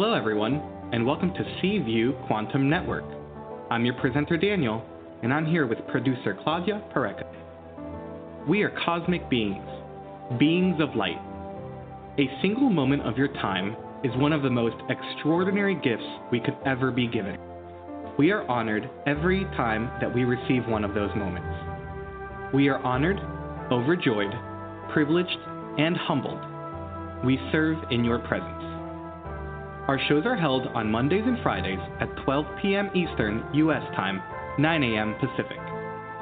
Hello, everyone, and welcome to CView Quantum Network. I'm your presenter, Daniel, and I'm here with producer Claudia Pureco. We are cosmic beings, beings of light. A single moment of your time is one of the most extraordinary gifts we could ever be given. We are honored every time that we receive one of those moments. We are honored, overjoyed, privileged, and humbled. We serve in your presence. Our shows are held on Mondays and Fridays at 12 p.m. Eastern U.S. Time, 9 a.m. Pacific.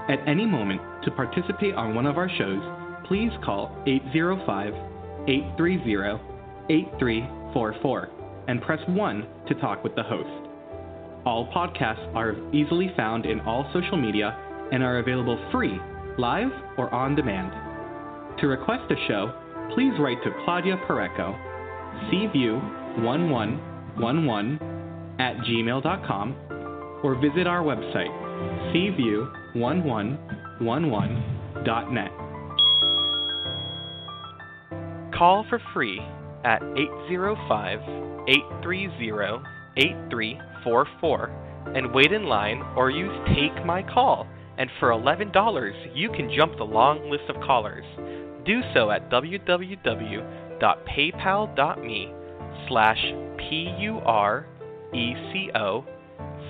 At any moment, to participate on one of our shows, please call 805 830 8344 and press 1 to talk with the host. All podcasts are easily found in all social media and are available free, live, or on demand. To request a show, please write to Claudia Pureco, cview1111 at gmail.com, or visit our website, cview1111.net. Call for free at 805 830 8344 and wait in line or use Take My Call. And for $11, you can jump the long list of callers. Do so at www.paypal.me slash P-U-R-E-C-O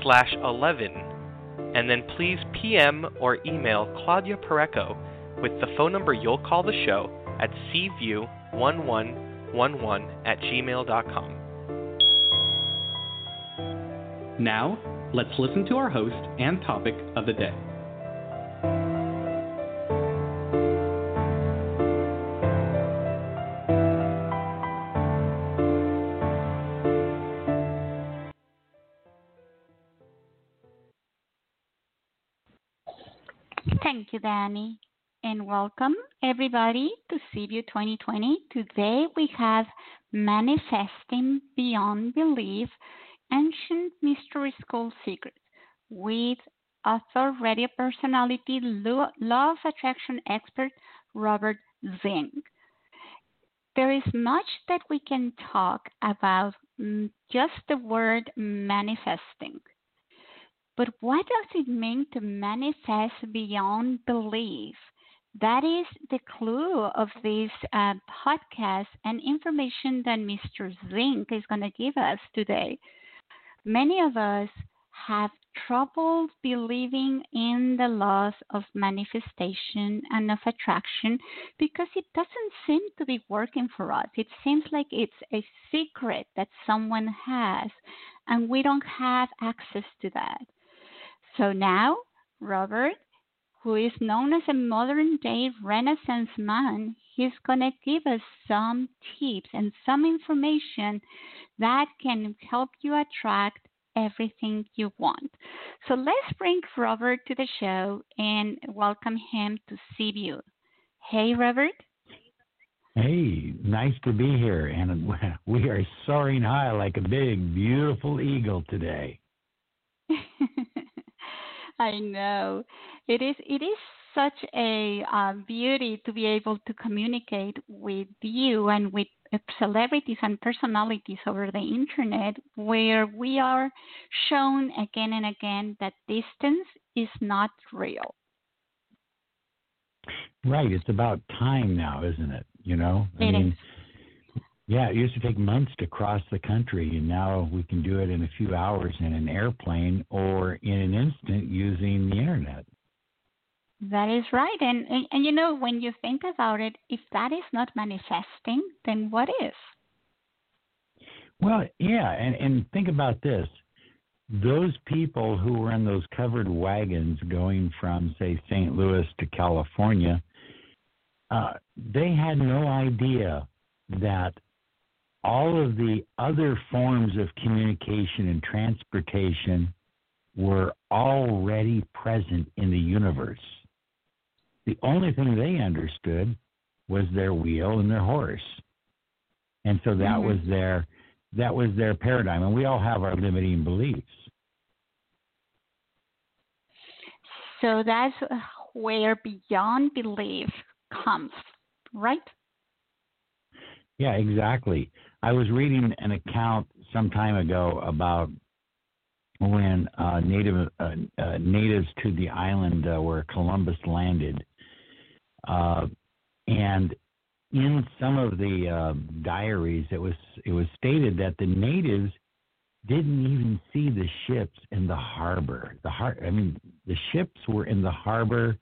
slash 11 and then please PM or email Claudia Pureco with the phone number you'll call the show at cview1111 at gmail.com. Now, let's listen to our host and topic of the day. You, Danny, and welcome everybody to CView 2020. Today we have Manifesting Beyond Belief Ancient Mystery School Secrets with author, radio personality, law of attraction expert Robert Zink. There is much that we can talk about mm, just the word manifesting. But what does it mean to manifest beyond belief? That is the clue of this uh, podcast and information that Mr. Zink is going to give us today. Many of us have trouble believing in the laws of manifestation and of attraction because it doesn't seem to be working for us. It seems like it's a secret that someone has, and we don't have access to that. So now, Robert, who is known as a modern day Renaissance man, he's going to give us some tips and some information that can help you attract everything you want. So let's bring Robert to the show and welcome him to CView. Hey, Robert. Hey, nice to be here. And we are soaring high like a big, beautiful eagle today. I know. It is it is such a uh, beauty to be able to communicate with you and with uh, celebrities and personalities over the internet where we are shown again and again that distance is not real. Right. It's about time now, isn't it? You know? I it mean, is. Yeah, it used to take months to cross the country, and now we can do it in a few hours in an airplane or in an instant using the internet. That is right, and, and and you know when you think about it, if that is not manifesting, then what is? Well, yeah, and and think about this: those people who were in those covered wagons going from, say, St. Louis to California, uh, they had no idea that all of the other forms of communication and transportation were already present in the universe. The only thing they understood was their wheel and their horse. And so that mm-hmm. was their that was their paradigm and we all have our limiting beliefs. So that's where beyond belief comes, right? Yeah, exactly. I was reading an account some time ago about when uh, native uh, uh, natives to the island uh, where Columbus landed, uh, and in some of the uh, diaries, it was it was stated that the natives didn't even see the ships in the harbor. The har- I mean, the ships were in the harbor.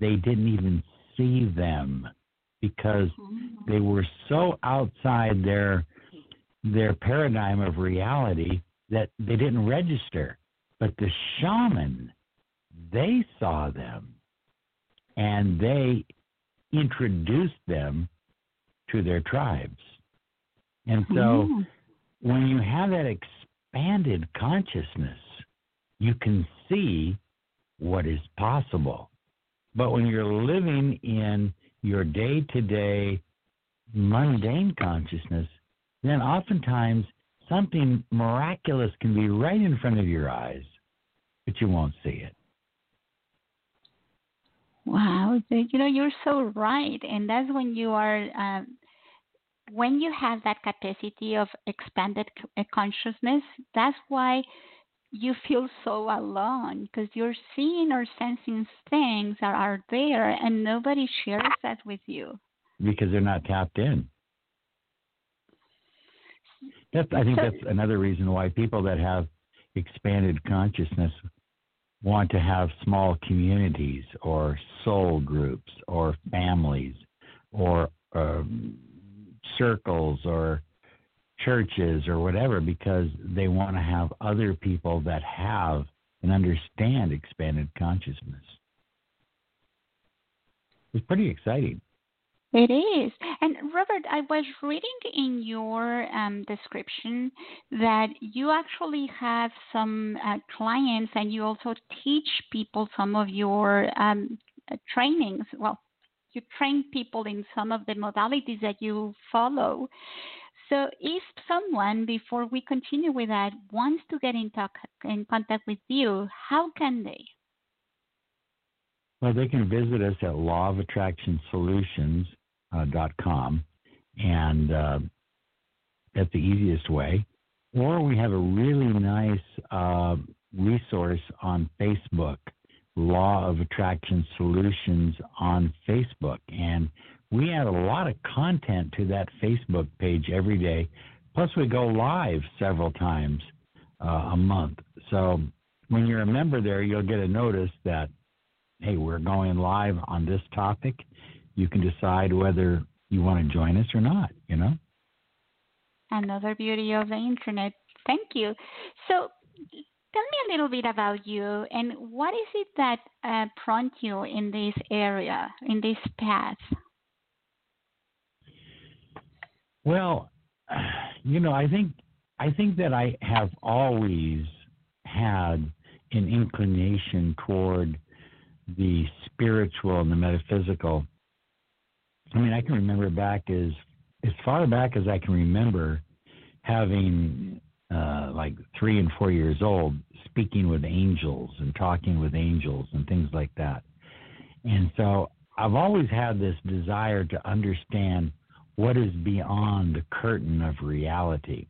They didn't even see them because they were so outside their their paradigm of reality that they didn't register. But the shaman, they saw them and they introduced them to their tribes. And so Mm. when you have that expanded consciousness, you can see what is possible. But when you're living in your day to day mundane consciousness, then oftentimes something miraculous can be right in front of your eyes, but you won't see it. Wow, you know you're so right, and that's when you are um, when you have that capacity of expanded uh, consciousness. That's why you feel so alone because you're seeing or sensing things that are there, and nobody shares that with you. because they're not tapped in. That's I think that's another reason why people that have expanded consciousness want to have small communities or soul groups or families or um, circles or churches or whatever because they want to have other people that have and understand expanded consciousness. It's pretty exciting. It is. And Robert, I was reading in your um, description that you actually have some uh, clients and you also teach people some of your um, uh, trainings. Well, you train people in some of the modalities that you follow. So, if someone, before we continue with that, wants to get in, talk, in contact with you, how can they? Well, they can visit us at lawofattractionsolutions.com, and uh, that's the easiest way. Or we have a really nice uh, resource on Facebook, Law of Attraction Solutions on Facebook. And we add a lot of content to that Facebook page every day. Plus, we go live several times uh, a month. So when you're a member there, you'll get a notice that hey, we're going live on this topic. You can decide whether you want to join us or not, you know? Another beauty of the internet. Thank you. So, tell me a little bit about you and what is it that uh, prompted you in this area, in this path? Well, you know, I think I think that I have always had an inclination toward the spiritual and the metaphysical. I mean, I can remember back as as far back as I can remember having uh, like three and four years old, speaking with angels and talking with angels and things like that. And so I've always had this desire to understand what is beyond the curtain of reality.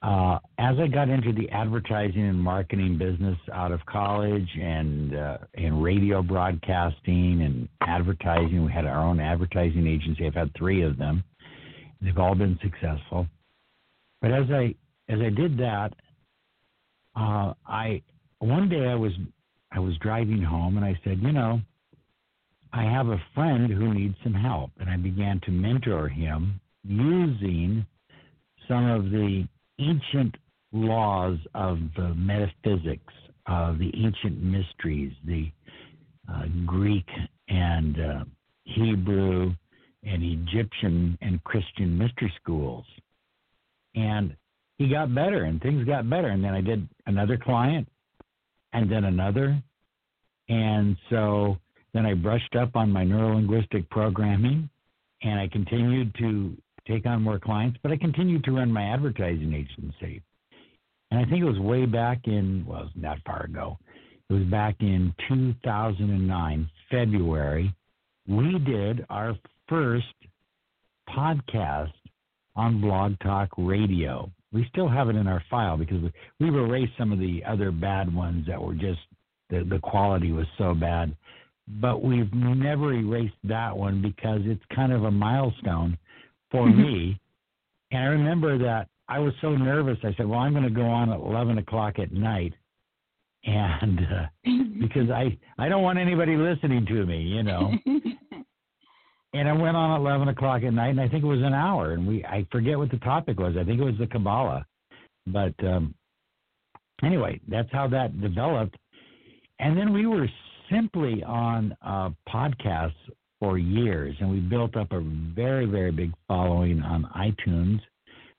Uh, as I got into the advertising and marketing business out of college and uh, and radio broadcasting and advertising, we had our own advertising agency. I've had three of them. They've all been successful. But as I as I did that, uh, I one day I was I was driving home and I said, you know, I have a friend who needs some help, and I began to mentor him using some of the ancient laws of the metaphysics, of the ancient mysteries, the uh, Greek and uh, Hebrew and Egyptian and Christian mystery schools. And he got better and things got better. And then I did another client and then another. And so then I brushed up on my neurolinguistic programming and I continued to take on more clients, but I continued to run my advertising agency. And I think it was way back in, well, that far ago. It was back in 2009, February. We did our first podcast on Blog Talk Radio. We still have it in our file because we, we've erased some of the other bad ones that were just the, the quality was so bad. But we've never erased that one because it's kind of a milestone for Mm-hmm. me. And I remember that I was so nervous. I said, "Well, I'm going to go on at 11 o'clock at night," and uh, because I I don't want anybody listening to me, you know. and I went on at 11 o'clock at night, and I think it was an hour. And we I forget what the topic was. I think it was the Kabbalah, but um, anyway, that's how that developed. And then we were simply on uh, podcasts for years, and we built up a very, very big following on iTunes.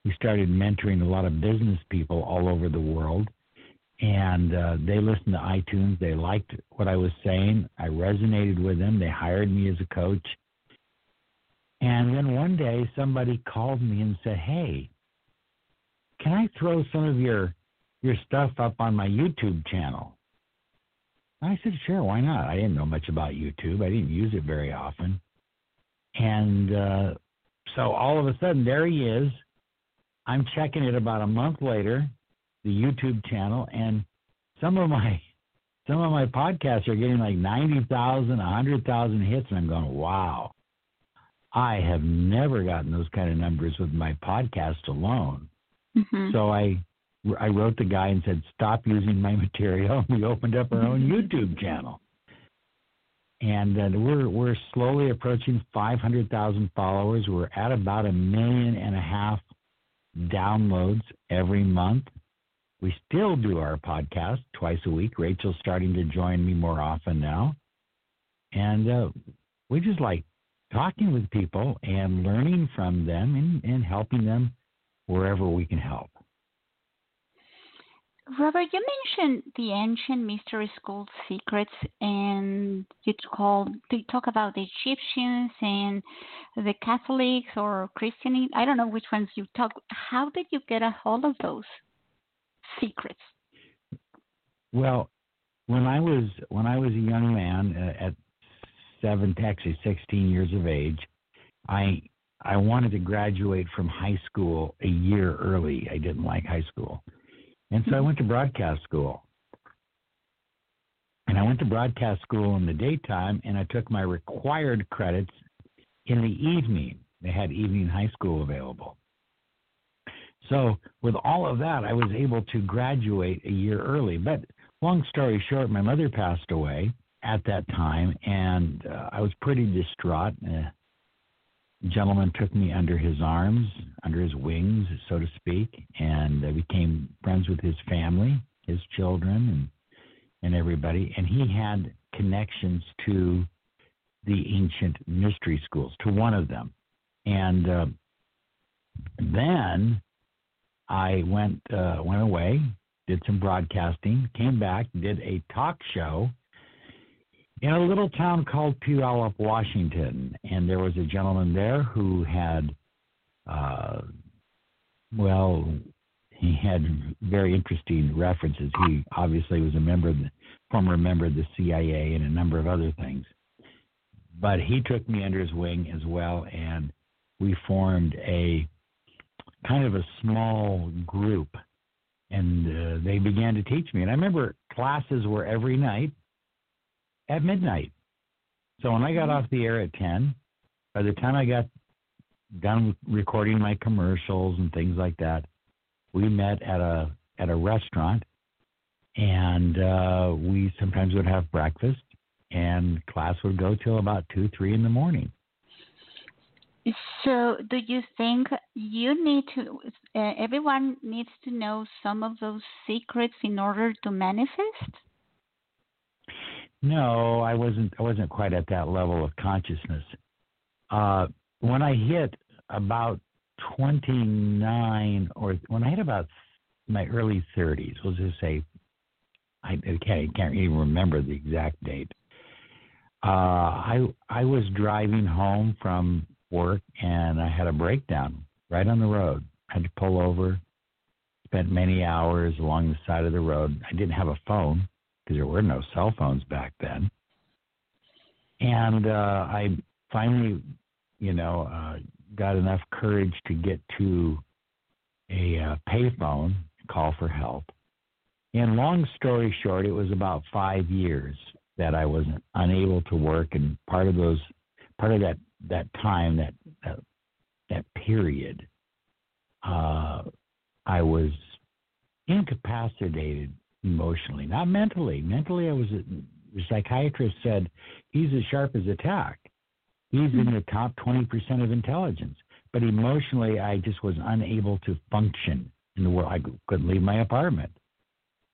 We started mentoring a lot of business people all over the world, and uh, they listened to iTunes. They liked what I was saying. I resonated with them. They hired me as a coach. And then one day, somebody called me and said, "Hey, can I throw some of your your stuff up on my YouTube channel?" I said, sure, why not? I didn't know much about YouTube. I didn't use it very often. And uh, so all of a sudden, there he is. I'm checking it about a month later, the YouTube channel, and some of my some of my podcasts are getting like 90,000, 100,000 hits, and I'm going, wow. I have never gotten those kind of numbers with my podcast alone. Mhm. So I I wrote the guy and said, "Stop using my material." We opened up our own YouTube channel, and uh, we're we're slowly approaching 500,000 followers. We're at about a million and a half downloads every month. We still do our podcast twice a week. Rachel's starting to join me more often now, and uh, we just like talking with people and learning from them and, and helping them wherever we can help. Robert, you mentioned the ancient mystery school secrets, and you called you talk about the Egyptians and the Catholics or Christian. I don't know which ones you talk. How did you get a hold of those secrets? Well, when I was when I was a young man uh, at seven, actually sixteen years of age, I I wanted to graduate from high school a year early. I didn't like high school, and so I went to broadcast school. And I went to broadcast school in the daytime, and I took my required credits in the evening. They had evening high school available. So, with all of that, I was able to graduate a year early. But long story short, my mother passed away at that time, and uh, I was pretty distraught. Uh, gentleman took me under his arms, under his wings, so to speak, and I became friends with his family, his children, and and everybody. And he had connections to the ancient mystery schools, to one of them, and uh, then I went uh, went away, did some broadcasting, came back, did a talk show in a little town called Puyallup, Washington, and there was a gentleman there who had, uh, well, he had very interesting references. He obviously was a member of the former member of the CIA and a number of other things. But he took me under his wing as well, and we formed a kind of a small group, and uh, they began to teach me. And I remember classes were every night at midnight. So when I got off the air at 10, by the time I got done recording my commercials and things like that, we met at a at a restaurant, and uh, we sometimes would have breakfast, and class would go till about two, three in the morning. So, do you think you need to? Uh, everyone needs to know some of those secrets in order to manifest. No, I wasn't. I wasn't quite at that level of consciousness. Uh, when I hit about 29, or when I hit about my early 30s, we'll just say, I, I can't, I can't even remember the exact date. Uh, I I was driving home from work and I had a breakdown right on the road. I had to pull over. Spent many hours along the side of the road. I didn't have a phone because there were no cell phones back then. And uh, I finally, you know, uh, got enough courage to get to a uh, payphone, call for help. And long story short, it was about five years that I was unable to work, and part of those, part of that that time, that that, that period, uh, I was incapacitated emotionally, not mentally. Mentally, I was. The psychiatrist said he's as sharp as a tack. He's in hmm. the top 20% of intelligence. But emotionally, I just was unable to function in the world. I couldn't leave my apartment.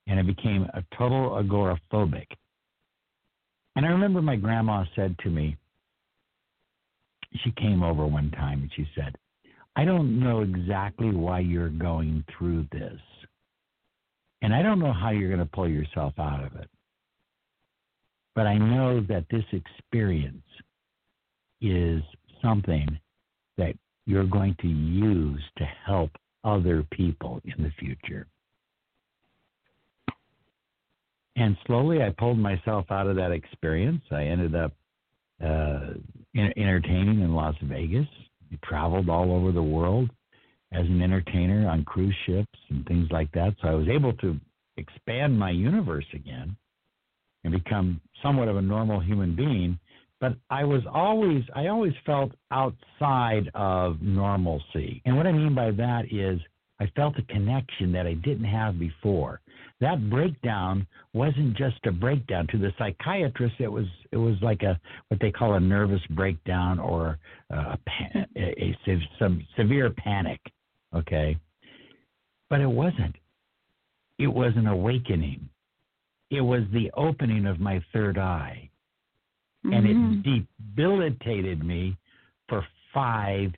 And I became a total agoraphobic. And I remember my grandma said to me, she came over one time and she said, I don't know exactly why you're going through this. And I don't know how you're going to pull yourself out of it. But I know that this experience is something that you're going to use to help other people in the future. And slowly I pulled myself out of that experience. I ended up uh, entertaining in Las Vegas. I traveled all over the world as an entertainer on cruise ships and things like that. So I was able to expand my universe again and become somewhat of a normal human being but I was always I always felt outside of normalcy. And what I mean by that is I felt a connection that I didn't have before. That breakdown wasn't just a breakdown to the psychiatrist. It was it was like a what they call a nervous breakdown or uh, a, a, a, a some severe panic. Okay, but it wasn't. It was an awakening. It was the opening of my third eye and mm-hmm. it debilitated me for five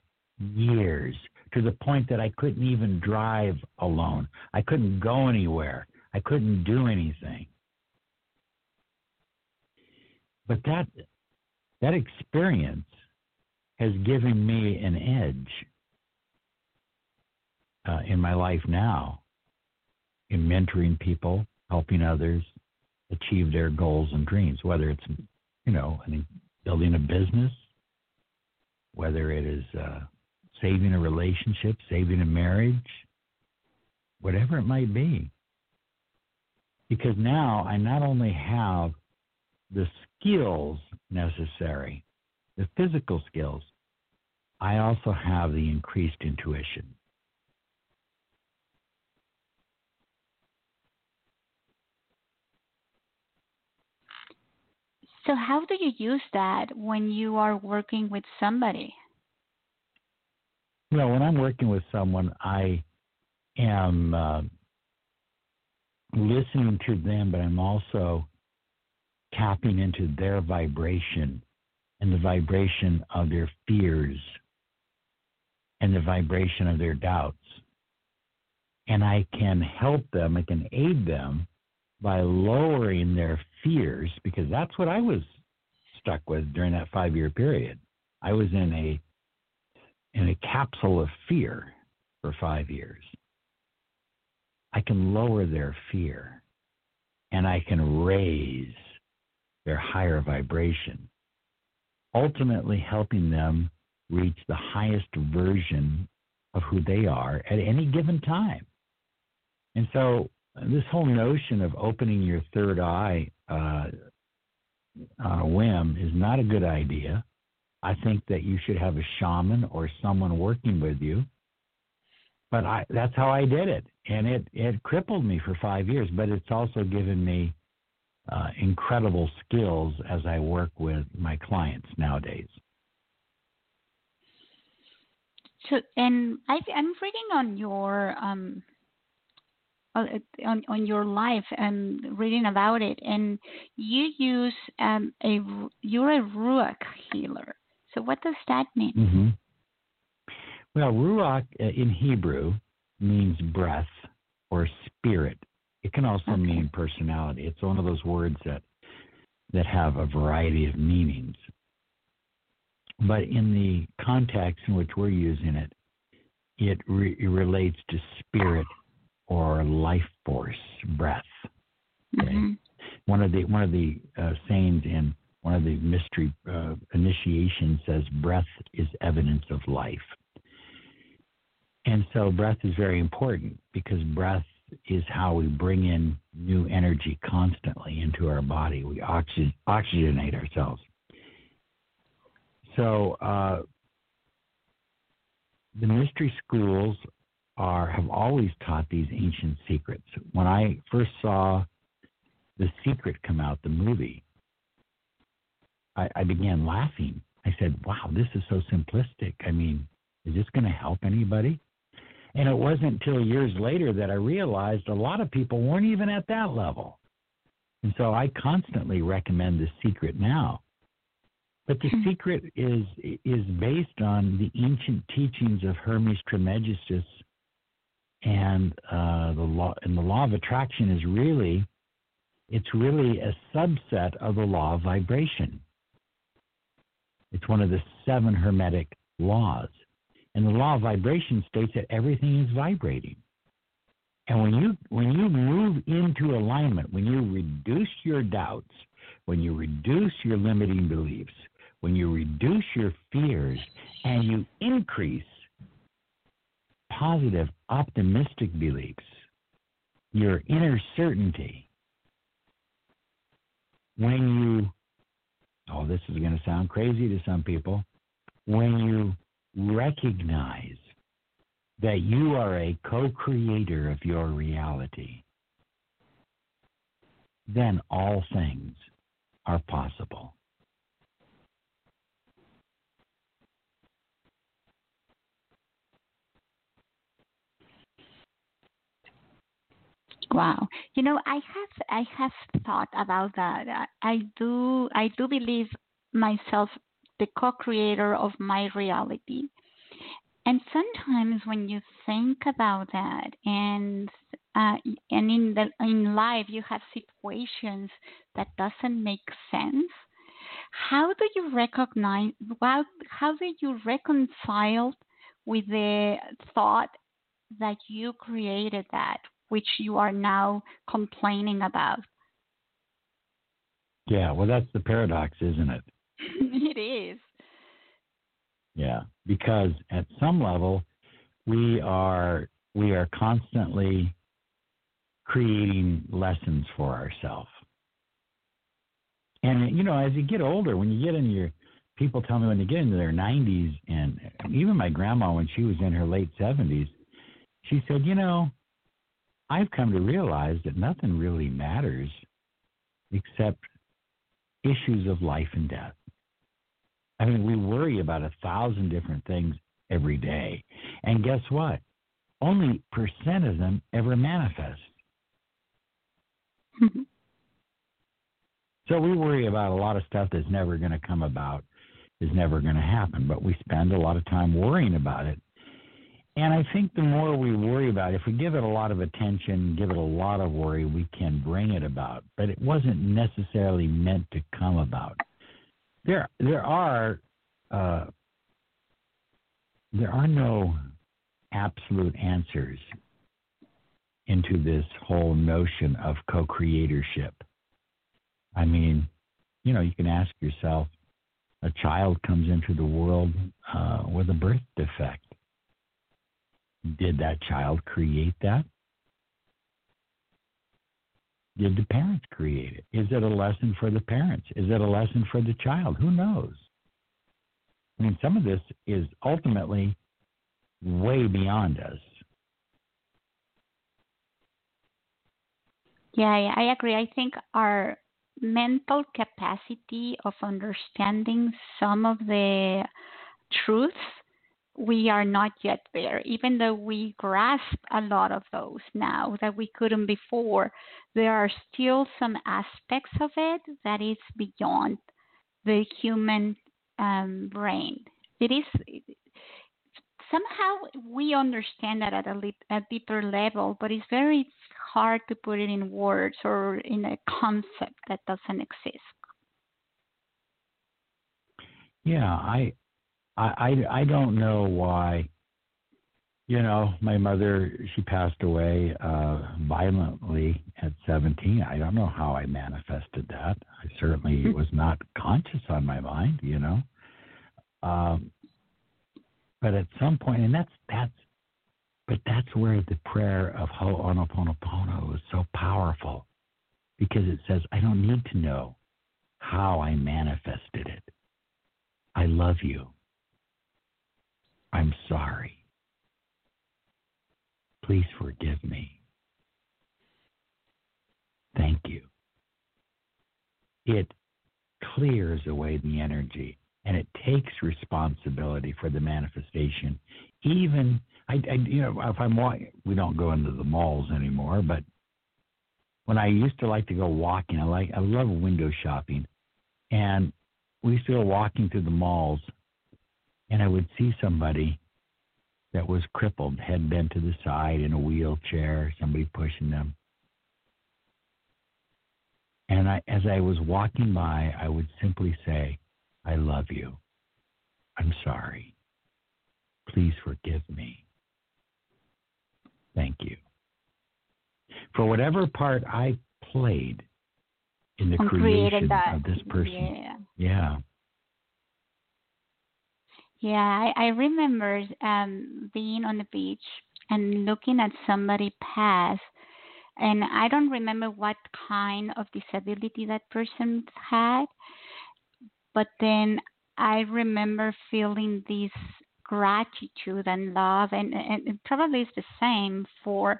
years to the point that I couldn't even drive alone. I couldn't go anywhere. I couldn't do anything. But that that experience has given me an edge uh, in my life now in mentoring people, helping others achieve their goals and dreams, whether it's you know, building a business, whether it is uh, saving a relationship, saving a marriage, whatever it might be. Because now I not only have the skills necessary, the physical skills, I also have the increased intuition. So, how do you use that when you are working with somebody? Well, when I'm working with someone, I am uh, listening to them, but I'm also tapping into their vibration and the vibration of their fears and the vibration of their doubts. And I can help them, I can aid them by lowering their fears because that's what I was stuck with during that five year period. I was in a in a capsule of fear for five years. I can lower their fear and I can raise their higher vibration, ultimately helping them reach the highest version of who they are at any given time. And so this whole notion of opening your third eye uh, on a whim is not a good idea. I think that you should have a shaman or someone working with you. But I, that's how I did it, and it it crippled me for five years. But it's also given me uh, incredible skills as I work with my clients nowadays. So, and I, am reading on your um, uh, on, on your life and reading about it, and you use um, a you're a ruach healer. So what does that mean? Mm-hmm. Well, ruach in Hebrew means breath or spirit. It can also okay. mean personality. It's one of those words that that have a variety of meanings. But in the context in which we're using it, it, re- it relates to spirit or life force breath. Okay? Mm-hmm. One of the one of the uh, sayings in one of the mystery uh, initiations says breath is evidence of life. And so breath is very important because breath is how we bring in new energy constantly into our body. We oxy- oxygenate ourselves. So uh, the mystery schools are have always taught these ancient secrets. When I first saw The Secret come out, the movie, I, I began laughing. I said, "Wow, this is so simplistic. I mean, is this going to help anybody?" And it wasn't until years later that I realized a lot of people weren't even at that level. And so I constantly recommend The Secret now. But The hmm. Secret is is based on the ancient teachings of Hermes Trismegistus and uh, the law and the law of attraction is really it's really a subset of the law of vibration. It's one of the seven hermetic laws. And the law of vibration states that everything is vibrating. And when you when you move into alignment, when you reduce your doubts, when you reduce your limiting beliefs, when you reduce your fears and you increase positive, optimistic beliefs, your inner certainty, when you, oh, this is going to sound crazy to some people, when you recognize that you are a co creator of your reality, then all things are possible. Wow. You know, I have I have thought about that. I do I do believe myself the co-creator of my reality. And sometimes when you think about that and uh, and in the in life you have situations that doesn't make sense, how do you recognize how how do you reconcile with the thought that you created that which you are now complaining about. Yeah, well, that's the paradox, isn't it? it is. Yeah, because at some level, we are we are constantly creating lessons for ourselves. And you know, as you get older, when you get in your people tell me when they get into their 90s, and even my grandma when she was in her late 70s, she said, you know, I've come to realize that nothing really matters except issues of life and death. I mean, we worry about a thousand different things every day. And guess what? Only percent of them ever manifest. Mm-hmm. So we worry about a lot of stuff that's never going to come about, is never going to happen, but we spend a lot of time worrying about it and I think the more we worry about it, if we give it a lot of attention, give it a lot of worry, we can bring it about. But it wasn't necessarily meant to come about. There, there are, uh, there are no absolute answers into this whole notion of co-creatorship. I mean, you know, you can ask yourself: a child comes into the world uh, with a birth defect did that child create that? Did the parents create it? Is it a lesson for the parents? Is it a lesson for the child? Who knows? I mean, some of this is ultimately way beyond us. Yeah, I agree. I think our mental capacity of understanding some of the truths we are not yet there, even though we grasp a lot of those now that we couldn't before. There are still some aspects of it that is beyond the human um, brain. It is somehow we understand that at a, a deeper level, but it's very hard to put it in words or in a concept that doesn't exist. Yeah, I I, I, I don't know why you know, my mother, she passed away uh, violently at 17. I don't know how I manifested that. I certainly hmm. was not conscious on my mind, you know. Um, but at some point, and that's that's, but that's where the prayer of Ho'oponopono is so powerful, because it says, I don't need to know how I manifested it. I love you. I'm sorry. Please forgive me. Thank you. It clears away the energy and it takes responsibility for the manifestation. Even I, I you know, if I'm walking, we don't go into the malls anymore, but when I used to like to go walking, I like I love window shopping, and we used to go walking through the malls, and I would see somebody that was crippled, head bent to the side in a wheelchair, somebody pushing them. And I, as I was walking by, I would simply say, I love you. I'm sorry. Please forgive me. Thank you. For whatever part I played in the creation of this person. Yeah. yeah. Yeah, I, I remember um, being on the beach and looking at somebody pass, and I don't remember what kind of disability that person had, but then I remember feeling this gratitude and love, and, and probably it's the same for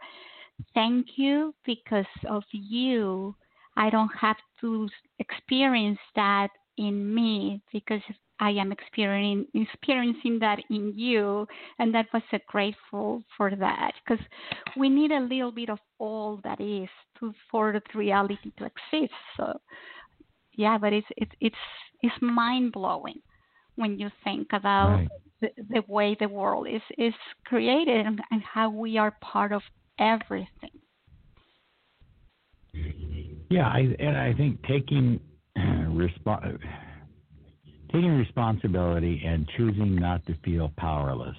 thank you because of you. I don't have to experience that in me because I am experiencing experiencing that in you, and that was a grateful for that because we need a little bit of all that is to for the reality to exist. So, yeah, but it's it's it's it's mind blowing when you think about right. the, the way the world is is created and, and how we are part of everything. Yeah, I, and I think taking response taking responsibility and choosing not to feel powerless.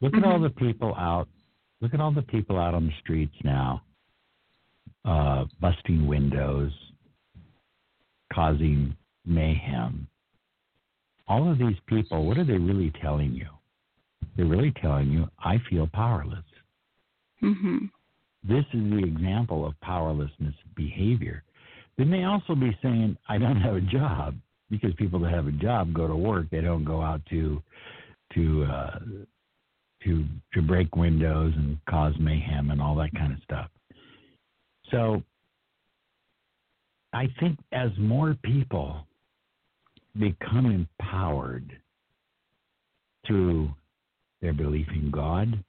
Look mm-hmm. at all mm-hmm. the people out. Look at all the people out on the streets now, uh, busting windows, causing mayhem. All of these people, what are they really telling you? They're really telling you, I feel powerless. Mm-hmm. This is the example of powerlessness behavior. They may also be saying, I don't have a job because people that have a job go to work. They don't go out to to uh, to to break windows and cause mayhem and all that kind of stuff. So I think as more people become empowered through their belief in God,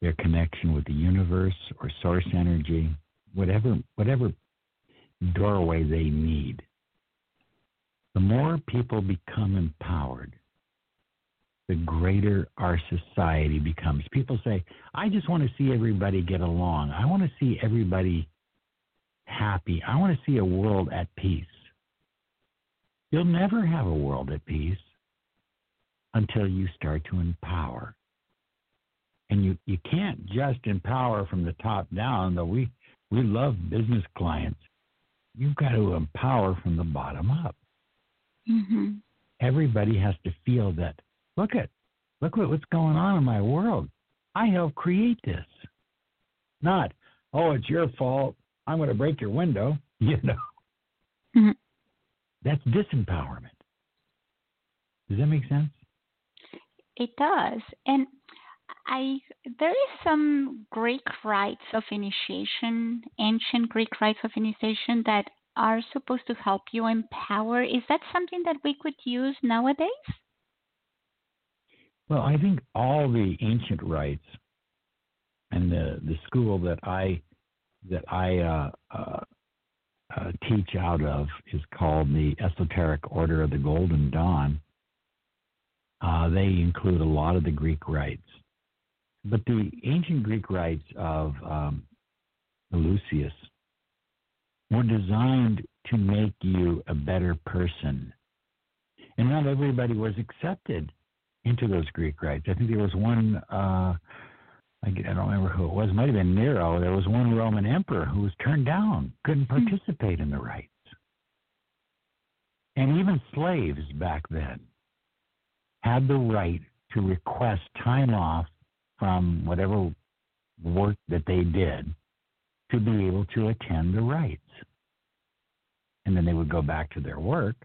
their connection with the universe or source energy, whatever whatever doorway they need the more people become empowered, the greater our society becomes. People say, I just want to see everybody get along. I want to see everybody happy. I want to see a world at peace. You'll never have a world at peace until you start to empower. And you, you can't just empower from the top down, though we, we love business clients. You've got to empower from the bottom up. Mm-hmm. Everybody has to feel that. Look at, look at what's going on in my world. I helped create this. Not, oh, it's your fault. I'm going to break your window. You know, mm-hmm. that's disempowerment. Does that make sense? It does, and I there is some Greek rites of initiation, ancient Greek rites of initiation that are supposed to help you empower. Is that something that we could use nowadays? Well, I think all the ancient rites and the the school that I that I uh, uh, uh, teach out of is called the Esoteric Order of the Golden Dawn. Uh, they include a lot of the Greek rites, but the ancient Greek rites of um, Eleusis were designed to make you a better person. And not everybody was accepted into those Greek rites. I think there was one. Uh, I don't remember who it was. It might have been Nero. There was one Roman emperor who was turned down, couldn't hmm. participate in the rites, and even slaves back then had the right to request time off from whatever work that they did to be able to attend the rites. And then they would go back to their work,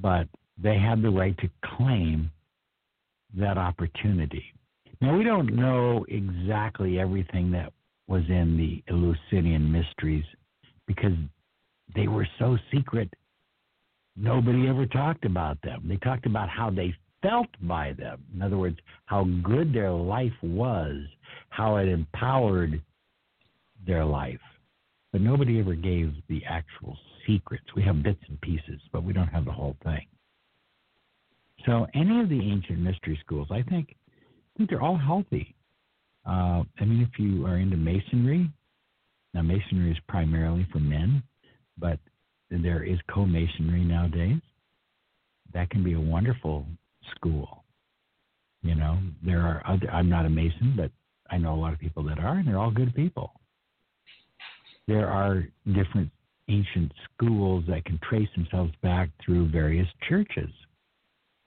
but they had the right to claim that opportunity. Now, we don't know exactly everything that was in the Eleusinian mysteries because they were so secret, nobody ever talked about them. They talked about how they felt by them. In other words, how good their life was, how it empowered their life. But nobody ever gave the actual secrets. We have bits and pieces, but we don't have the whole thing. So any of the ancient mystery schools, I think, I think they're all healthy. Uh, I mean, if you are into masonry, now masonry is primarily for men, but there is co-masonry nowadays. That can be a wonderful school. You know, there are other, I'm not a Mason, but I know a lot of people that are, and they're all good people. There are different ancient schools that can trace themselves back through various churches.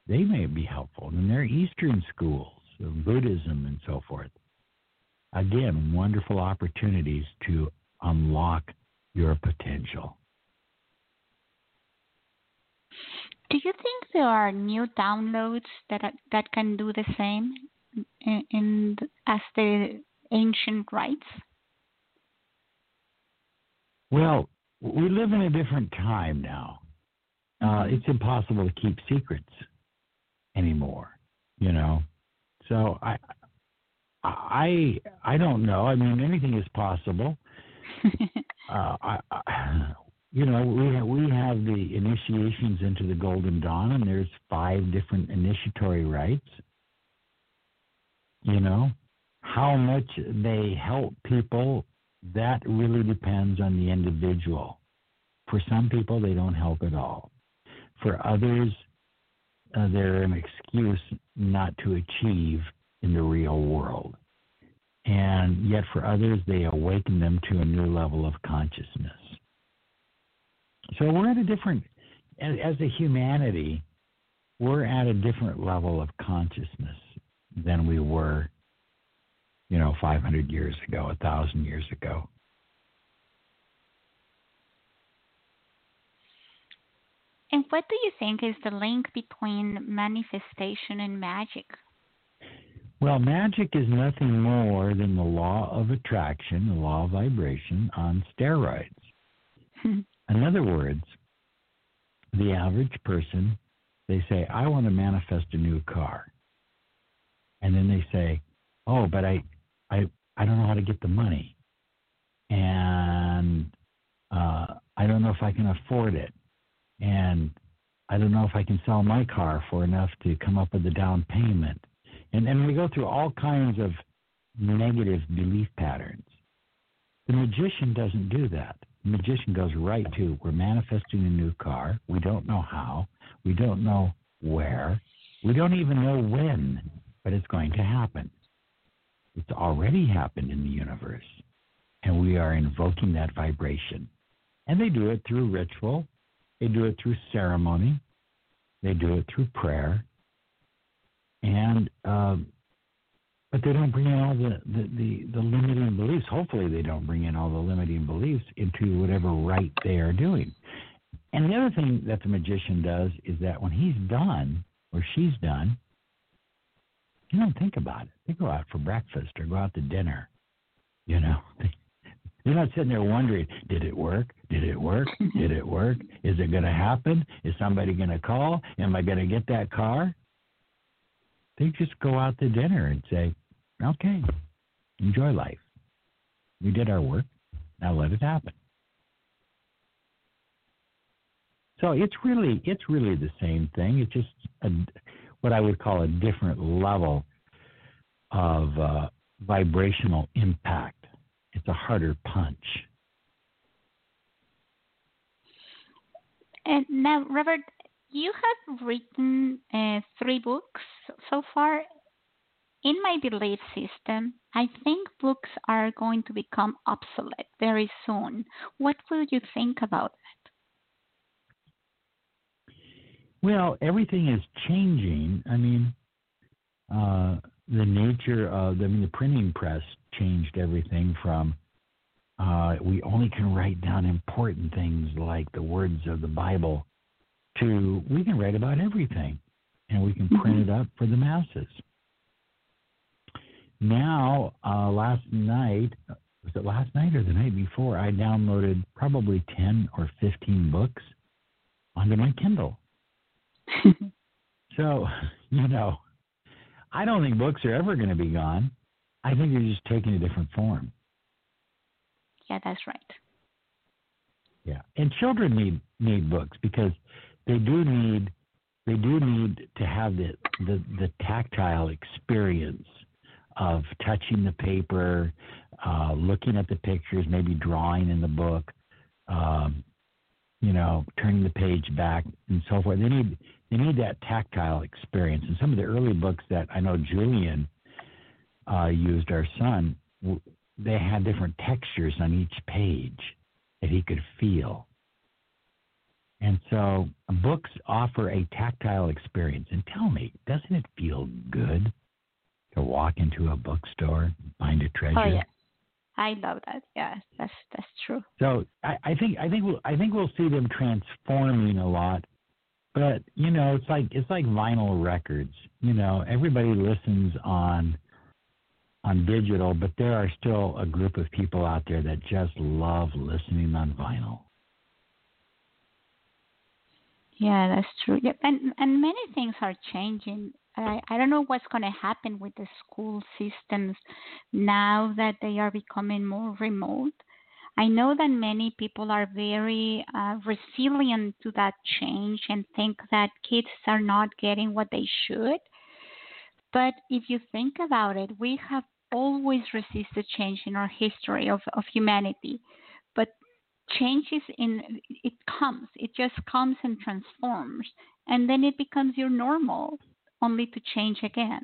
They may be helpful. And there are Eastern schools of Buddhism and so forth. Again, wonderful opportunities to unlock your potential. Do you think there are new downloads that are, that can do the same in, in as the ancient rites? Well, we live in a different time now. Uh, mm-hmm. it's impossible to keep secrets anymore, you know. So I, I, I don't know. I mean, anything is possible. uh, I, I, you know, we have, we have the initiations into the Golden Dawn, and there's five different initiatory rites. You know, how much they help people, that really depends on the individual. For some people, they don't help at all. For others, uh, they're an excuse not to achieve in the real world. And yet, for others, they awaken them to a new level of consciousness. So we're at a different, as a humanity, we're at a different level of consciousness than we were, you know, 500 years ago, 1,000 years ago. And what do you think is the link between manifestation and magic? Well, magic is nothing more than the law of attraction, the law of vibration on steroids. In other words, the average person, they say, I want to manifest a new car. And then they say, Oh, but I I I don't know how to get the money. And uh, I don't know if I can afford it. And I don't know if I can sell my car for enough to come up with the down payment. And and we go through all kinds of negative belief patterns. The magician doesn't do that The magician goes right to we're manifesting a new car. We don't know how. We don't know where. We don't even know when, but it's going to happen. It's already happened in the universe. And we are invoking that vibration. And they do it through ritual, they do it through ceremony, they do it through prayer. And um, but they don't bring in all the, the, the, the, limiting beliefs. Hopefully, they don't bring in all the limiting beliefs into whatever rite they are doing. And the other thing that the magician does is that when he's done or she's done, you don't think about it. They go out for breakfast or go out to dinner. You know, they're not sitting there wondering, did it work? Did it work? Did it work? Is it going to happen? Is somebody going to call? Am I going to get that car? They just go out to dinner and say, okay, enjoy life. We did our work. Now let it happen. So it's really it's really the same thing. It's just a, what I would call a different level of uh, vibrational impact. It's a harder punch. And now, Robert, you have written uh, three books so far, in my belief system, I think books are going to become obsolete very soon. What will you think about that? Well, everything is changing. I mean, uh, the nature of, I mean, the printing press changed everything from uh, we only can write down important things like the words of the Bible to we can write about everything and we can print mm-hmm. it up for the masses. Now, uh, last night, was it last night or the night before, I downloaded probably 10 or 15 books onto my Kindle. so, you know, I don't think books are ever going to be gone. I think they're just taking a different form. Yeah, that's right. Yeah, and children need need books because they do need they do need to have the the, the tactile experience of touching the paper, uh, looking at the pictures, maybe drawing in the book, um, you know, turning the page back and so forth. They need they need that tactile experience. And some of the early books that I know Julian uh, used, our son, they had different textures on each page that he could feel. And so books offer a tactile experience. And tell me, doesn't it feel good to walk into a bookstore and find a treasure? Oh yeah, I love that. Yeah, that's that's true. So I, I think I think we'll I think we'll see them transforming a lot. But you know, it's like it's like vinyl records. You know, everybody listens on on digital, but there are still a group of people out there that just love listening on vinyl. Yeah, that's true. Yeah, and and many things are changing. I I don't know what's going to happen with the school systems now that they are becoming more remote. I know that many people are very uh, resilient to that change and think that kids are not getting what they should. But if you think about it, we have always resisted change in our history of, of humanity. But changes in it comes, it just comes and transforms, and then it becomes your normal, only to change again.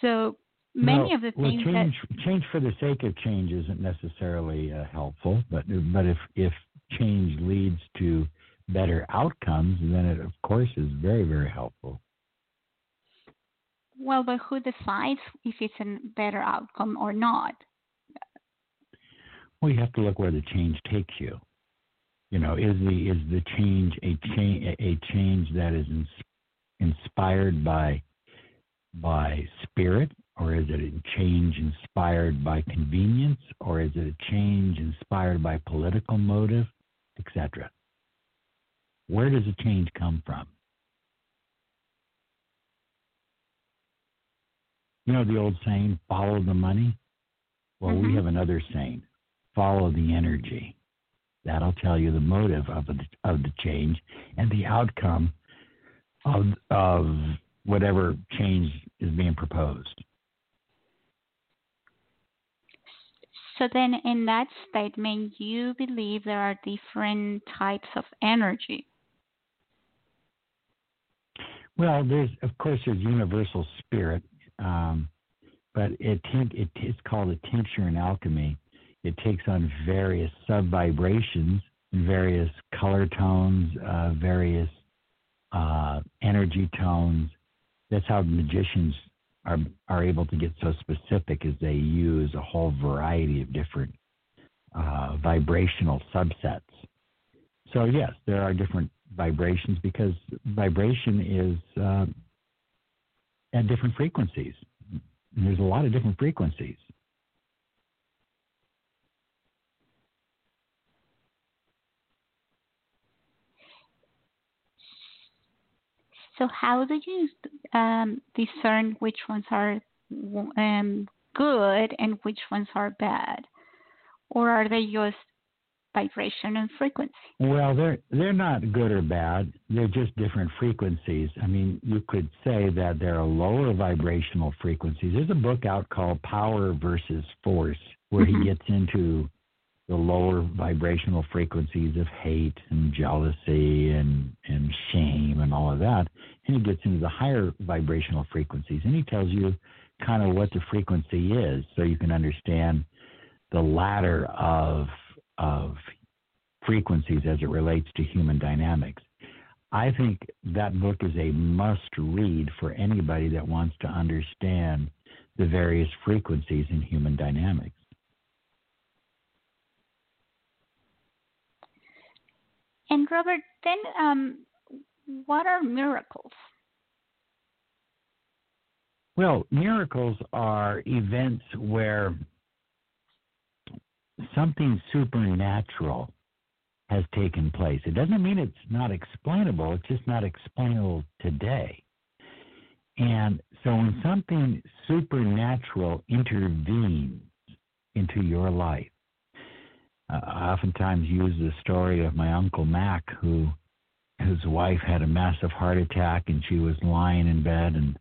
So many no, of the well, change, that change for the sake of change isn't necessarily uh, helpful, but but if if change leads to better outcomes, then it of course is very very helpful. Well, but who decides if it's a better outcome or not? Well, you have to look where the change takes you. You know, is the is the change a change a change that is in, inspired by by spirit, or is it a change inspired by convenience, or is it a change inspired by political motive, etc.? Where does the change come from? You know the old saying, follow the money? Well, mm-hmm. we have another saying, follow the energy. That'll tell you the motive of the, of the change and the outcome of, of whatever change is being proposed. So then, in that statement, you believe there are different types of energy. Well, there's of course there's universal spirit, um, but it, it it's called a tincture in alchemy. It takes on various sub vibrations, various color tones, uh, various uh, energy tones. That's how magicians are are able to get so specific as they use a whole variety of different uh, vibrational subsets. So yes, there are different vibrations because vibration is uh, at different frequencies. And there's a lot of different frequencies. So, how do you um, discern which ones are um, good and which ones are bad? Or are they just vibration and frequency? Well, they're they're not good or bad. They're just different frequencies. I mean, you could say that there are lower vibrational frequencies. There's a book out called Power versus Force where mm-hmm. he gets into the lower vibrational frequencies of hate and jealousy and, and shame and all of that. And he gets into the higher vibrational frequencies and he tells you kind of what the frequency is so you can understand the ladder of, of frequencies as it relates to human dynamics. I think that book is a must read for anybody that wants to understand the various frequencies in human dynamics. And Robert, then um, what are miracles? Well, miracles are events where something supernatural has taken place. It doesn't mean it's not explainable, it's just not explainable today. And so when something supernatural intervenes into your life, I oftentimes use the story of my uncle Mac, who his wife had a massive heart attack and she was lying in bed and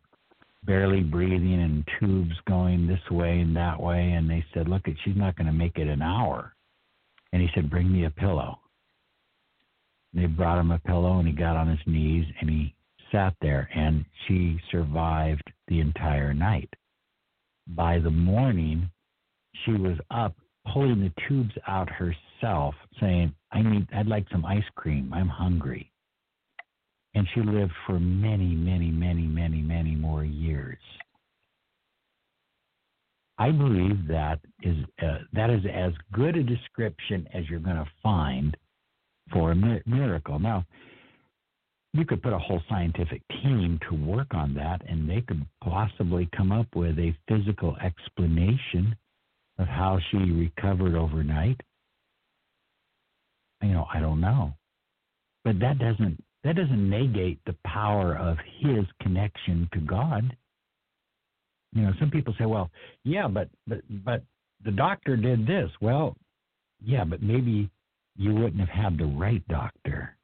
barely breathing and tubes going this way and that way. And they said, Look, she's not going to make it an hour. And he said, Bring me a pillow. They brought him a pillow and he got on his knees and he sat there and she survived the entire night. By the morning, she was up pulling the tubes out herself, saying, I need I'd like some ice cream. I'm hungry. And she lived for many, many, many, many, many more years. I believe that is uh, that is as good a description as you're going to find for a miracle. Now, you could put a whole scientific team to work on that, and they could possibly come up with a physical explanation of how she recovered overnight. You know, I don't know, but that doesn't that doesn't negate the power of his connection to God. You know, some people say, "Well, yeah, but but but the doctor did this." Well, yeah, but maybe you wouldn't have had the right doctor.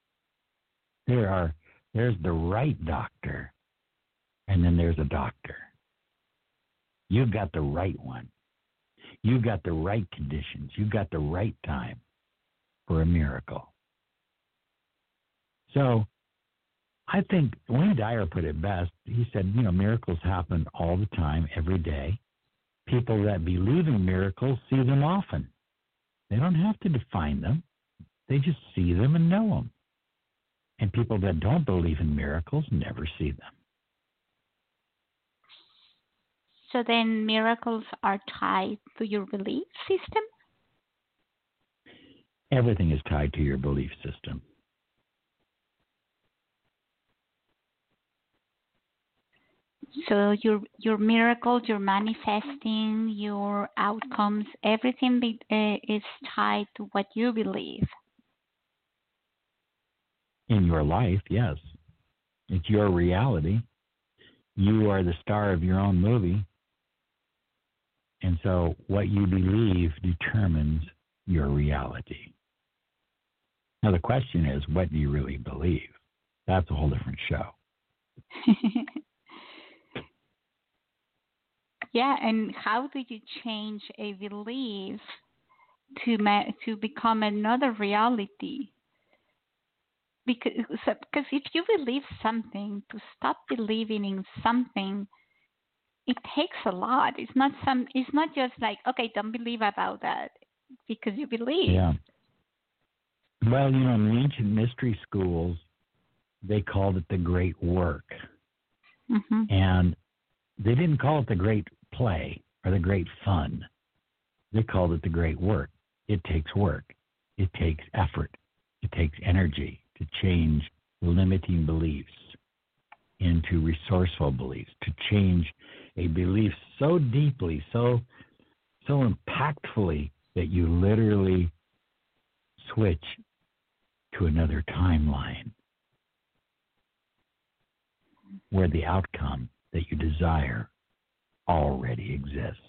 There are there's the right doctor, and then there's a doctor. You've got the right one. You've got the right conditions. You've got the right time for a miracle. So I think Wayne Dyer put it best. He said, you know, miracles happen all the time, every day. People that believe in miracles see them often. They don't have to define them. They just see them and know them. And people that don't believe in miracles never see them. So then miracles are tied to your belief system? Everything is tied to your belief system. So your your miracles, your manifesting, your outcomes, everything be, uh, is tied to what you believe in your life, yes. It's your reality. You are the star of your own movie. And so what you believe determines your reality. Now, the question is, what do you really believe? That's a whole different show. yeah, and how do you change a belief to ma- to become another reality? because because if you believe something to stop believing in something it takes a lot. It's not some it's not just like okay don't believe about that because you believe. Yeah. Well you know in the ancient mystery schools they called it the great work. Mm-hmm. and they didn't call it the great play or the great fun. They called it the great work. It takes work. It takes effort. It takes energy to change limiting beliefs into resourceful beliefs, to change a belief so deeply, so so impactfully that you literally switch to another timeline where the outcome that you desire already exists.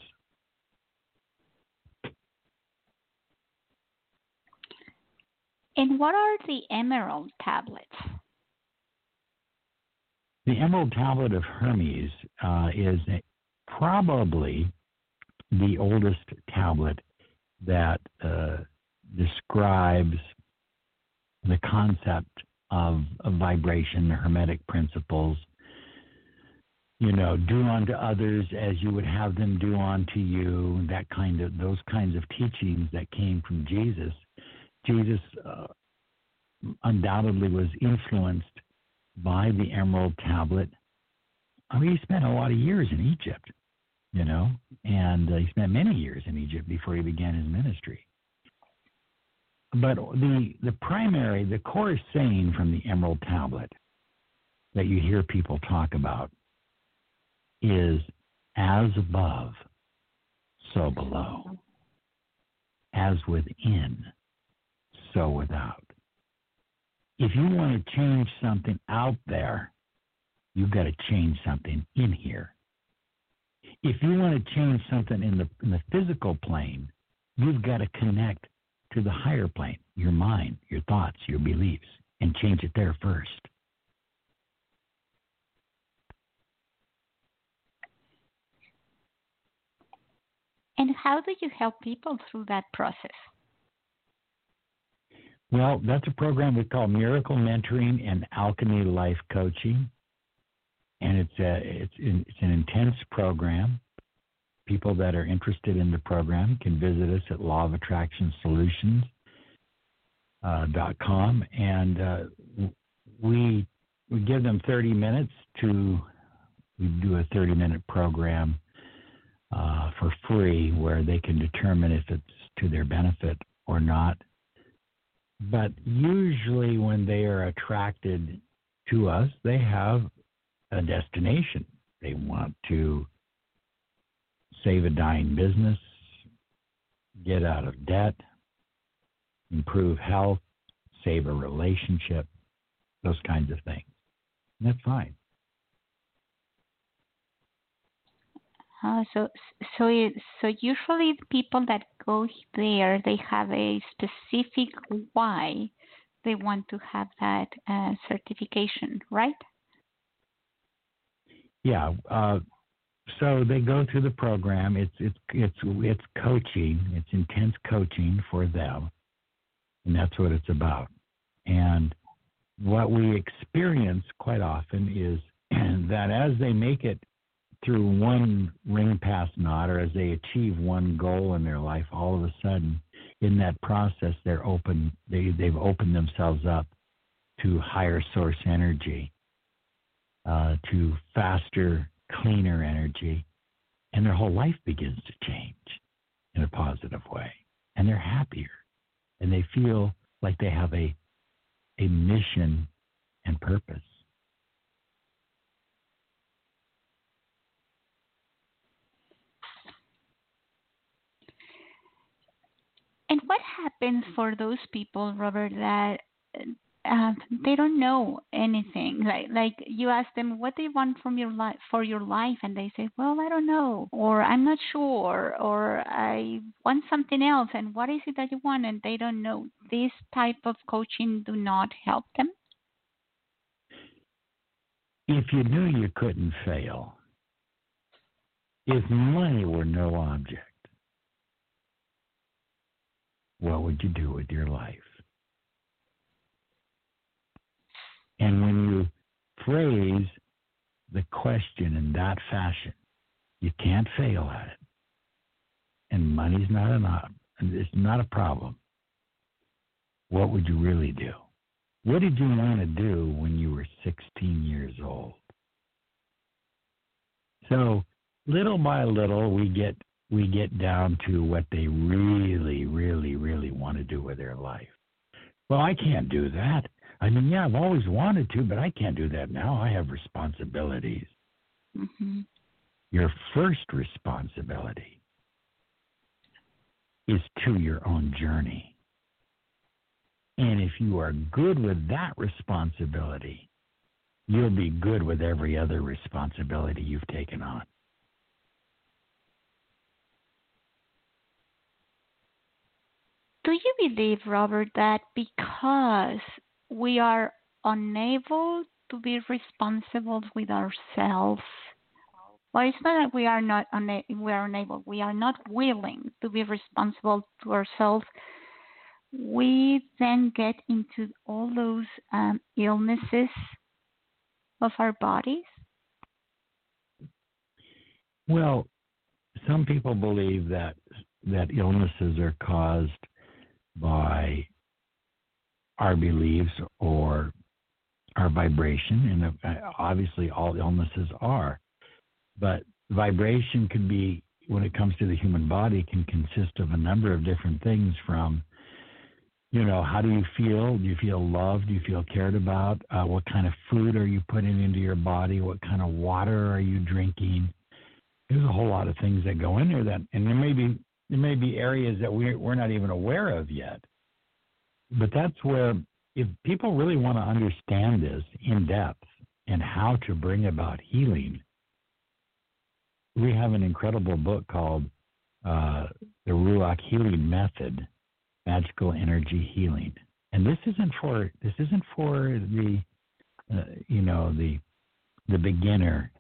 And what are the emerald tablets? The emerald tablet of Hermes uh, is probably the oldest tablet that uh, describes the concept of, of vibration, Hermetic principles. You know, do unto others as you would have them do unto you. That kind of those kinds of teachings that came from Jesus. Jesus uh, undoubtedly was influenced by the Emerald Tablet. I mean, he spent a lot of years in Egypt, you know, and uh, he spent many years in Egypt before he began his ministry. But the the primary, the core saying from the Emerald Tablet that you hear people talk about is as above, so below. As within, so without. If you want to change something out there, you've got to change something in here. If you want to change something in the in the physical plane, you've got to connect to the higher plane, your mind, your thoughts, your beliefs, and change it there first. And how do you help people through that process? Well, that's a program we call Miracle Mentoring and Alchemy Life Coaching, and it's a it's it's an intense program. People that are interested in the program can visit us at lawofattractionsolutions.com, uh, and uh, we we give them 30 minutes to we do a 30 minute program uh, for free where they can determine if it's to their benefit or not. But usually, when they are attracted to us, they have a destination. They want to save a dying business, get out of debt, improve health, save a relationship, those kinds of things. And that's fine. Uh, so, so, so usually the people that go there, they have a specific why they want to have that uh, certification, right? Yeah, uh, so they go through the program. It's it's it's it's coaching. It's intense coaching for them, and that's what it's about. And what we experience quite often is that as they make it through one ring pass not, or as they achieve one goal in their life, all of a sudden, in that process, they're open. They they've opened themselves up to higher source energy, uh, to faster cleaner energy, and their whole life begins to change in a positive way. And they're happier. And they feel like they have a, a mission and purpose. And what happens for those people, Robert, that uh, they don't know anything. Like like you ask them what they want from your life for your life, and they say, "Well, I don't know," or "I'm not sure," or "I want something else." And what is it that you want? And they don't know. This type of coaching do not help them. If you knew you couldn't fail, if money were no object, what would you do with your life? And when you phrase the question in that fashion, you can't fail at it. And money's not an it's not a problem. What would you really do? What did you want to do when you were 16 years old? So little by little we get we get down to what they really, really, really want to do with their life. Well, I can't do that. I mean, yeah, I've always wanted to, but I can't do that now. I have responsibilities. Mm-hmm. Your first responsibility is to your own journey. And if you are good with that responsibility, you'll be good with every other responsibility you've taken on. Do you believe, Robert, that because we are unable to be responsible with ourselves. Well, it's not that we are not una- we are unable. We are not willing to be responsible to ourselves we then get into all those um, illnesses of our bodies? Well, some people believe that that illnesses are caused by our beliefs or our vibration, and uh, obviously all illnesses are. But vibration could be, when it comes to the human body, can consist of a number of different things from you know, how do you feel? Do you feel loved? Do you feel cared about? Uh, what kind of food are you putting into your body? What kind of water are you drinking? There's a whole lot of things that go in there that, and there may be there may be areas that we're we're not even aware of yet. But that's where, if people really want to understand this in depth and how to bring about healing, we have an incredible book called uh, the Ruach Healing Method magical energy healing. And this isn't for this isn't for the uh, you know the the beginner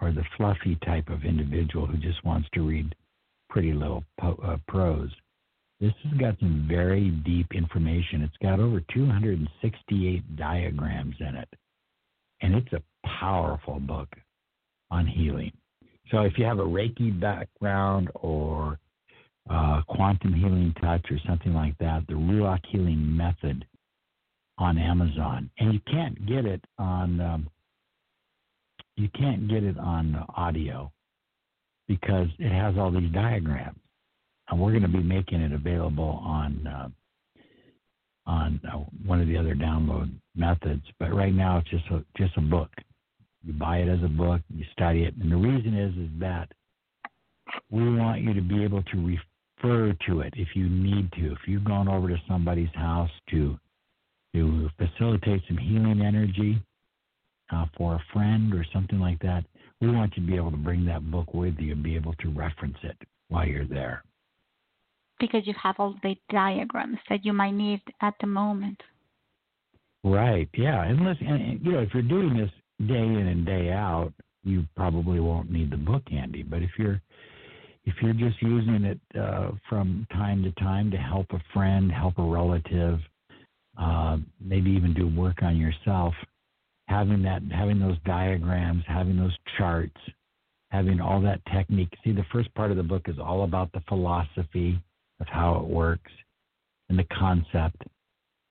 or the fluffy type of individual who just wants to read pretty little po- uh, prose. This has got some very deep information. It's got over 268 diagrams in it. And it's a powerful book on healing. So if you have a Reiki background or uh, Quantum Healing Touch or something like that, the Ruach Healing Method on Amazon, and you can't get it on um, you can't get it on audio because it has all these diagrams, and we're going to be making it available on uh, on uh, one of the other download methods. But right now, it's just a, just a book. You buy it as a book, you study it, and the reason is is that we want you to be able to refer to it if you need to. If you've gone over to somebody's house to to facilitate some healing energy uh, for a friend or something like that, we want you to be able to bring that book with you and be able to reference it while you're there. Because you have all the diagrams that you might need at the moment. Right. Yeah. And listen, and, you know, if you're doing this day in and day out, you probably won't need the book handy. But if you're if you're just using it uh, from time to time to help a friend, help a relative, uh, maybe even do work on yourself, having that, having those diagrams, having those charts, having all that technique. See, the first part of the book is all about the philosophy of how it works and the concept,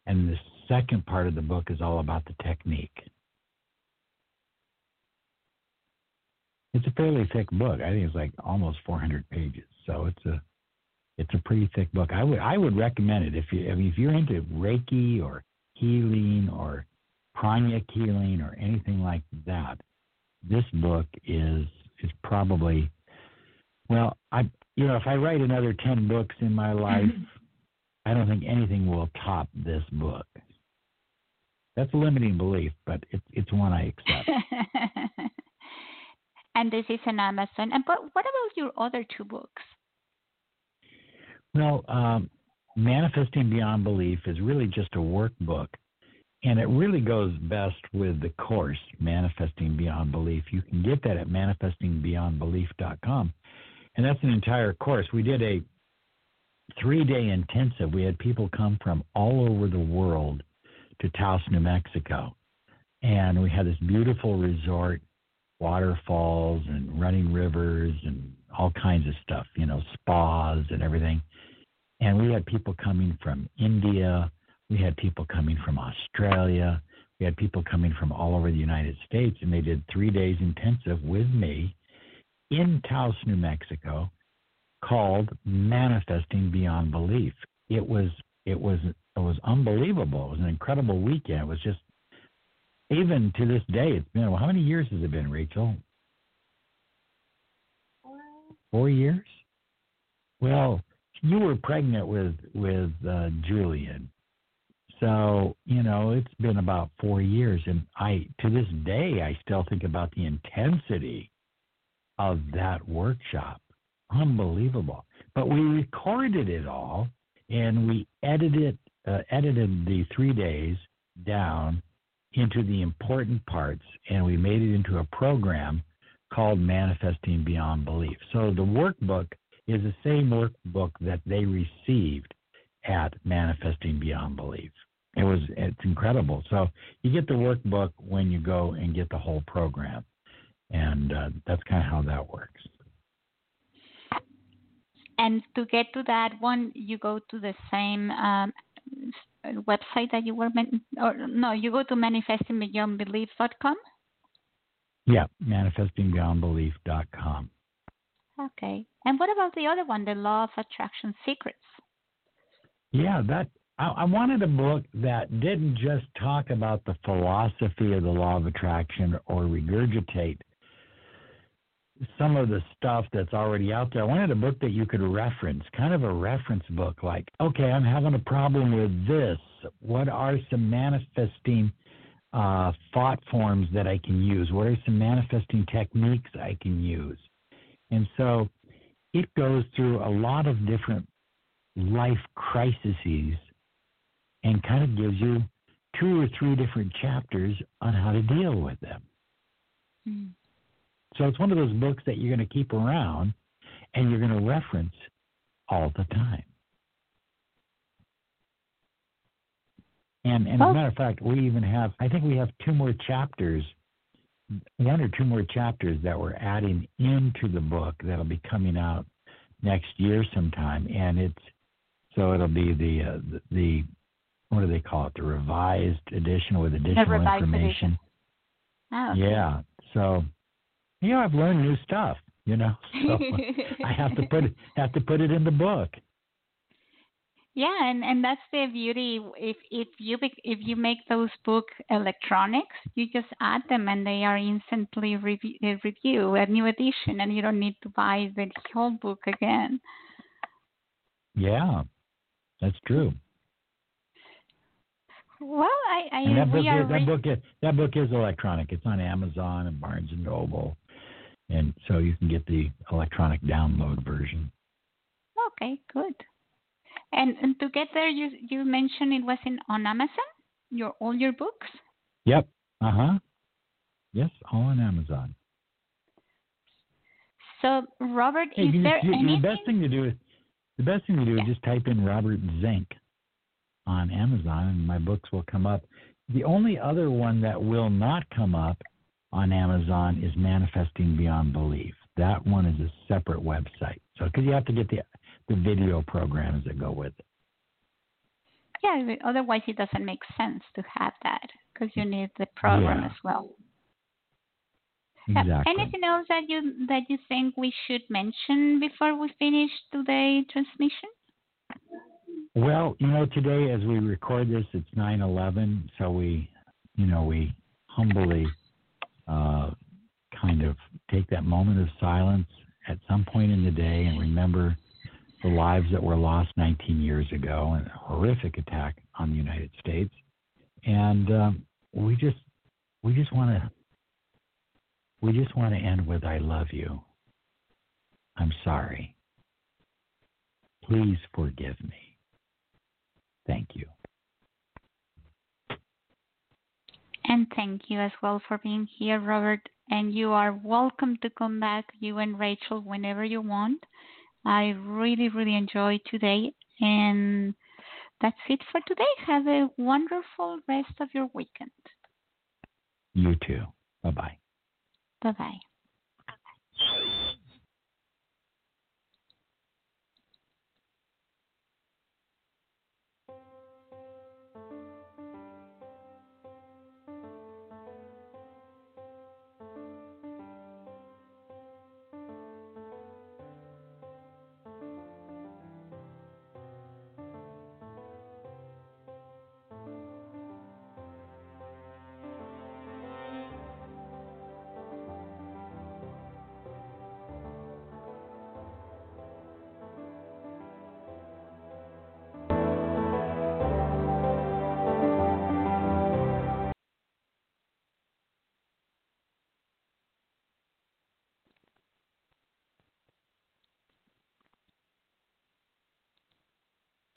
and the second part of the book is all about the technique. It's a fairly thick book. I think it's like almost 400 pages. So it's a it's a pretty thick book. I would I would recommend it if you I mean if you're into Reiki or healing or pranic healing or anything like that. This book is is probably well I you know if I write another 10 books in my life, I don't think anything will top this book. That's a limiting belief, but it's it's one I accept. and this is an Amazon. And but what about your other two books? Well, um, Manifesting Beyond Belief is really just a workbook, and it really goes best with the course Manifesting Beyond Belief. You can get that at manifestingbeyondbelief.com, and that's an entire course. We did a three-day intensive. We had people come from all over the world to Taos, New Mexico, and we had this beautiful resort waterfalls and running rivers and all kinds of stuff, you know, spas and everything. And we had people coming from India, we had people coming from Australia, we had people coming from all over the United States, and they did three days intensive with me in Taos, New Mexico, called Manifesting Beyond Belief. It was it was it was unbelievable. It was an incredible weekend. It was just even to this day, it's been well, how many years has it been, Rachel? Four. Years. Well, you were pregnant with with uh, Julian, so you know it's been about four years, and I to this day I still think about the intensity of that workshop. Unbelievable. But we recorded it all, and we edited uh, edited the three days down into the important parts and we made it into a program called Manifesting Beyond Belief. So the workbook is the same workbook that they received at Manifesting Beyond Belief. It was it's incredible. So you get the workbook when you go and get the whole program, and uh, that's kind of how that works. And to get to that one, you go to the same um, website that you were, men- or no, you go to manifestingbeyondbelief.com. Yeah, manifestingbeyondbelief.com. Okay. And what about the other one, the Law of Attraction Secrets? Yeah, that I, I wanted a book that didn't just talk about the philosophy of the law of attraction or regurgitate some of the stuff that's already out there. I wanted a book that you could reference, kind of a reference book, like, okay, I'm having a problem with this. What are some manifesting uh, thought forms that I can use? What are some manifesting techniques I can use? And so it goes through a lot of different life crises and kind of gives you two or three different chapters on how to deal with them. Mm. So it's one of those books that you're going to keep around and you're going to reference all the time. And, and as a matter of fact, we even have, I think we have two more chapters, one or two more chapters that we're adding into the book that'll be coming out next year sometime. And it's, so it'll be the, uh, the, the what do they call it? The revised edition with additional information. Oh, okay. Yeah. So you know, I've learned new stuff. You know, so I have to put it have to put it in the book. Yeah, and and that's the beauty. If if you if you make those book electronics, you just add them and they are instantly review, uh, review a new edition, and you don't need to buy the whole book again. Yeah, that's true. Well, I, I and that book, is, that book is that book is electronic. It's on Amazon and Barnes and Noble and so you can get the electronic download version. Okay, good. And, and to get there, you you mentioned it was in on Amazon. Your all your books. Yep. Uh huh. Yes, all on Amazon. So, Robert, hey, is there you, anything? The best thing to do is the best thing to do yeah. is just type in Robert Zink on Amazon, and my books will come up. The only other one that will not come up on Amazon is Manifesting Beyond Belief. That one is a separate website. So, because you have to get the the video programs that go with it. Yeah, otherwise it doesn't make sense to have that because you need the program yeah. as well. Exactly. anything else that you that you think we should mention before we finish today's transmission? Well, you know, today as we record this, it's 9/11, so we, you know, we humbly uh, kind of take that moment of silence at some point in the day and remember the lives that were lost 19 years ago in a horrific attack on the United States. And um, we just we just want to we just want to end with I love you. I'm sorry. Please forgive me. Thank you. And thank you as well for being here, Robert. And you are welcome to come back, you and Rachel, whenever you want. I really, really enjoyed today. And that's it for today. Have a wonderful rest of your weekend. You too. Bye bye. Bye bye.